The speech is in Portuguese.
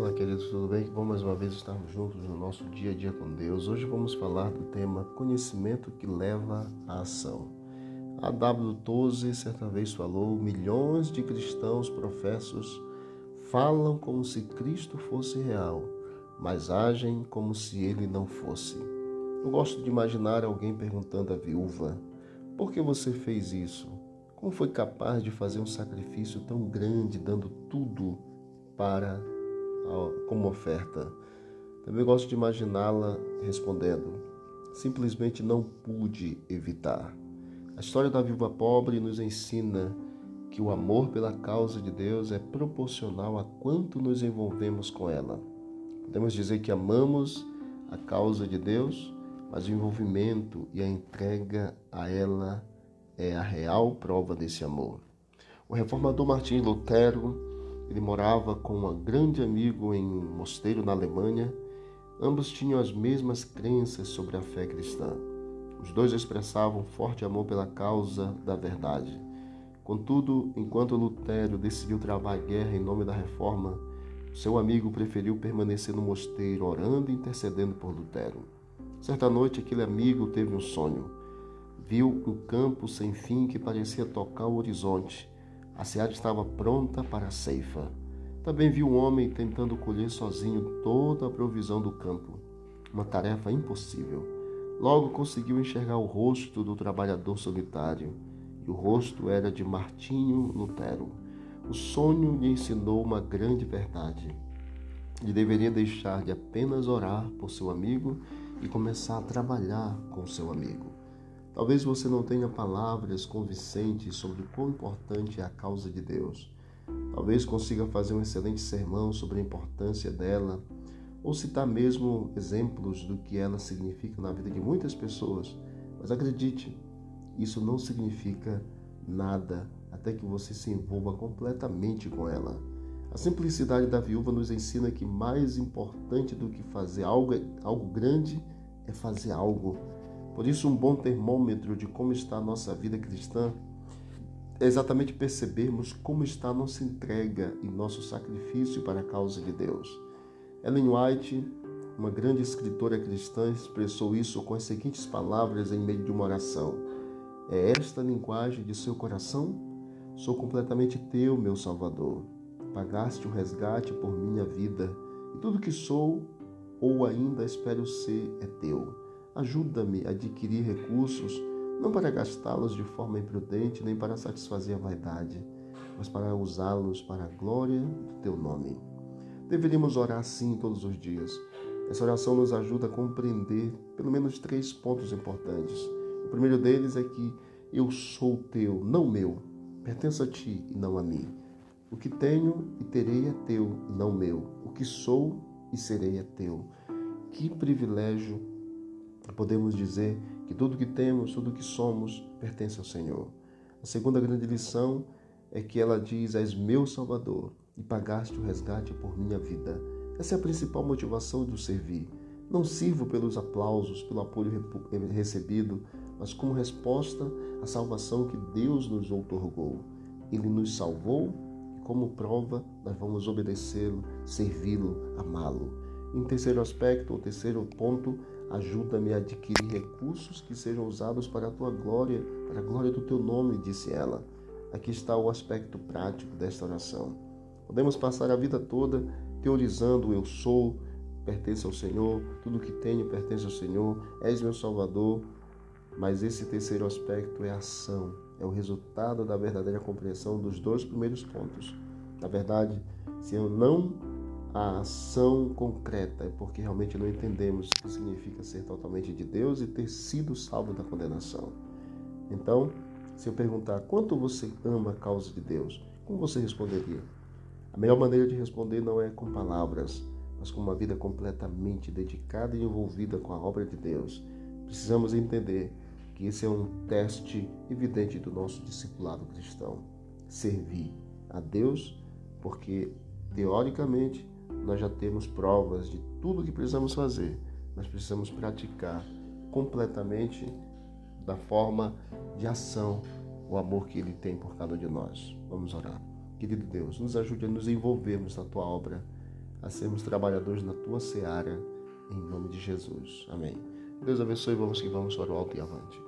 Olá, queridos, tudo bem? Bom mais uma vez estarmos juntos no nosso dia a dia com Deus. Hoje vamos falar do tema conhecimento que leva à ação. A W. Toze certa vez falou: milhões de cristãos professos falam como se Cristo fosse real, mas agem como se ele não fosse. Eu gosto de imaginar alguém perguntando à viúva: por que você fez isso? Como foi capaz de fazer um sacrifício tão grande, dando tudo para como oferta. Também gosto de imaginá-la respondendo: simplesmente não pude evitar. A história da viúva pobre nos ensina que o amor pela causa de Deus é proporcional a quanto nos envolvemos com ela. Podemos dizer que amamos a causa de Deus, mas o envolvimento e a entrega a ela é a real prova desse amor. O reformador Martim Lutero ele morava com um grande amigo em um mosteiro na Alemanha. Ambos tinham as mesmas crenças sobre a fé cristã. Os dois expressavam forte amor pela causa da verdade. Contudo, enquanto Lutero decidiu travar a guerra em nome da reforma, seu amigo preferiu permanecer no mosteiro orando e intercedendo por Lutero. Certa noite, aquele amigo teve um sonho. Viu um campo sem fim que parecia tocar o horizonte a seara estava pronta para a ceifa. Também viu um homem tentando colher sozinho toda a provisão do campo. Uma tarefa impossível. Logo conseguiu enxergar o rosto do trabalhador solitário. E o rosto era de Martinho Lutero. O sonho lhe ensinou uma grande verdade. Ele deveria deixar de apenas orar por seu amigo e começar a trabalhar com seu amigo. Talvez você não tenha palavras convincentes sobre o quão importante é a causa de Deus. Talvez consiga fazer um excelente sermão sobre a importância dela, ou citar mesmo exemplos do que ela significa na vida de muitas pessoas. Mas acredite, isso não significa nada até que você se envolva completamente com ela. A simplicidade da viúva nos ensina que mais importante do que fazer algo, algo grande é fazer algo por isso, um bom termômetro de como está a nossa vida cristã é exatamente percebermos como está nossa entrega e nosso sacrifício para a causa de Deus. Ellen White, uma grande escritora cristã, expressou isso com as seguintes palavras em meio de uma oração: É esta a linguagem de seu coração? Sou completamente teu, meu Salvador. Pagaste o resgate por minha vida, e tudo que sou ou ainda espero ser é teu. Ajuda-me a adquirir recursos, não para gastá-los de forma imprudente, nem para satisfazer a vaidade, mas para usá-los para a glória do teu nome. Deveríamos orar assim todos os dias. Essa oração nos ajuda a compreender pelo menos três pontos importantes. O primeiro deles é que eu sou teu, não meu. Pertenço a ti e não a mim. O que tenho e terei é teu e não meu. O que sou e serei é teu. Que privilégio podemos dizer que tudo que temos, tudo que somos, pertence ao Senhor. A segunda grande lição é que ela diz: És meu Salvador e pagaste o resgate por minha vida. Essa é a principal motivação do servir. Não sirvo pelos aplausos, pelo apoio recebido, mas como resposta à salvação que Deus nos outorgou. Ele nos salvou e, como prova, nós vamos obedecê-lo, servi-lo, amá-lo. Em terceiro aspecto, ou terceiro ponto, Ajuda-me a adquirir recursos que sejam usados para a tua glória, para a glória do teu nome, disse ela. Aqui está o aspecto prático desta oração. Podemos passar a vida toda teorizando: eu sou, pertence ao Senhor, tudo que tenho pertence ao Senhor, és meu Salvador. Mas esse terceiro aspecto é ação, é o resultado da verdadeira compreensão dos dois primeiros pontos. Na verdade, se eu não a ação concreta, é porque realmente não entendemos o que significa ser totalmente de Deus e ter sido salvo da condenação. Então, se eu perguntar quanto você ama a causa de Deus, como você responderia? A melhor maneira de responder não é com palavras, mas com uma vida completamente dedicada e envolvida com a obra de Deus. Precisamos entender que esse é um teste evidente do nosso discipulado cristão. Servir a Deus, porque teoricamente nós já temos provas de tudo que precisamos fazer. Nós precisamos praticar completamente da forma de ação o amor que Ele tem por cada um de nós. Vamos orar. Querido Deus, nos ajude a nos envolvermos na Tua obra, a sermos trabalhadores na tua seara, em nome de Jesus. Amém. Deus abençoe, vamos que vamos para o alto e avante.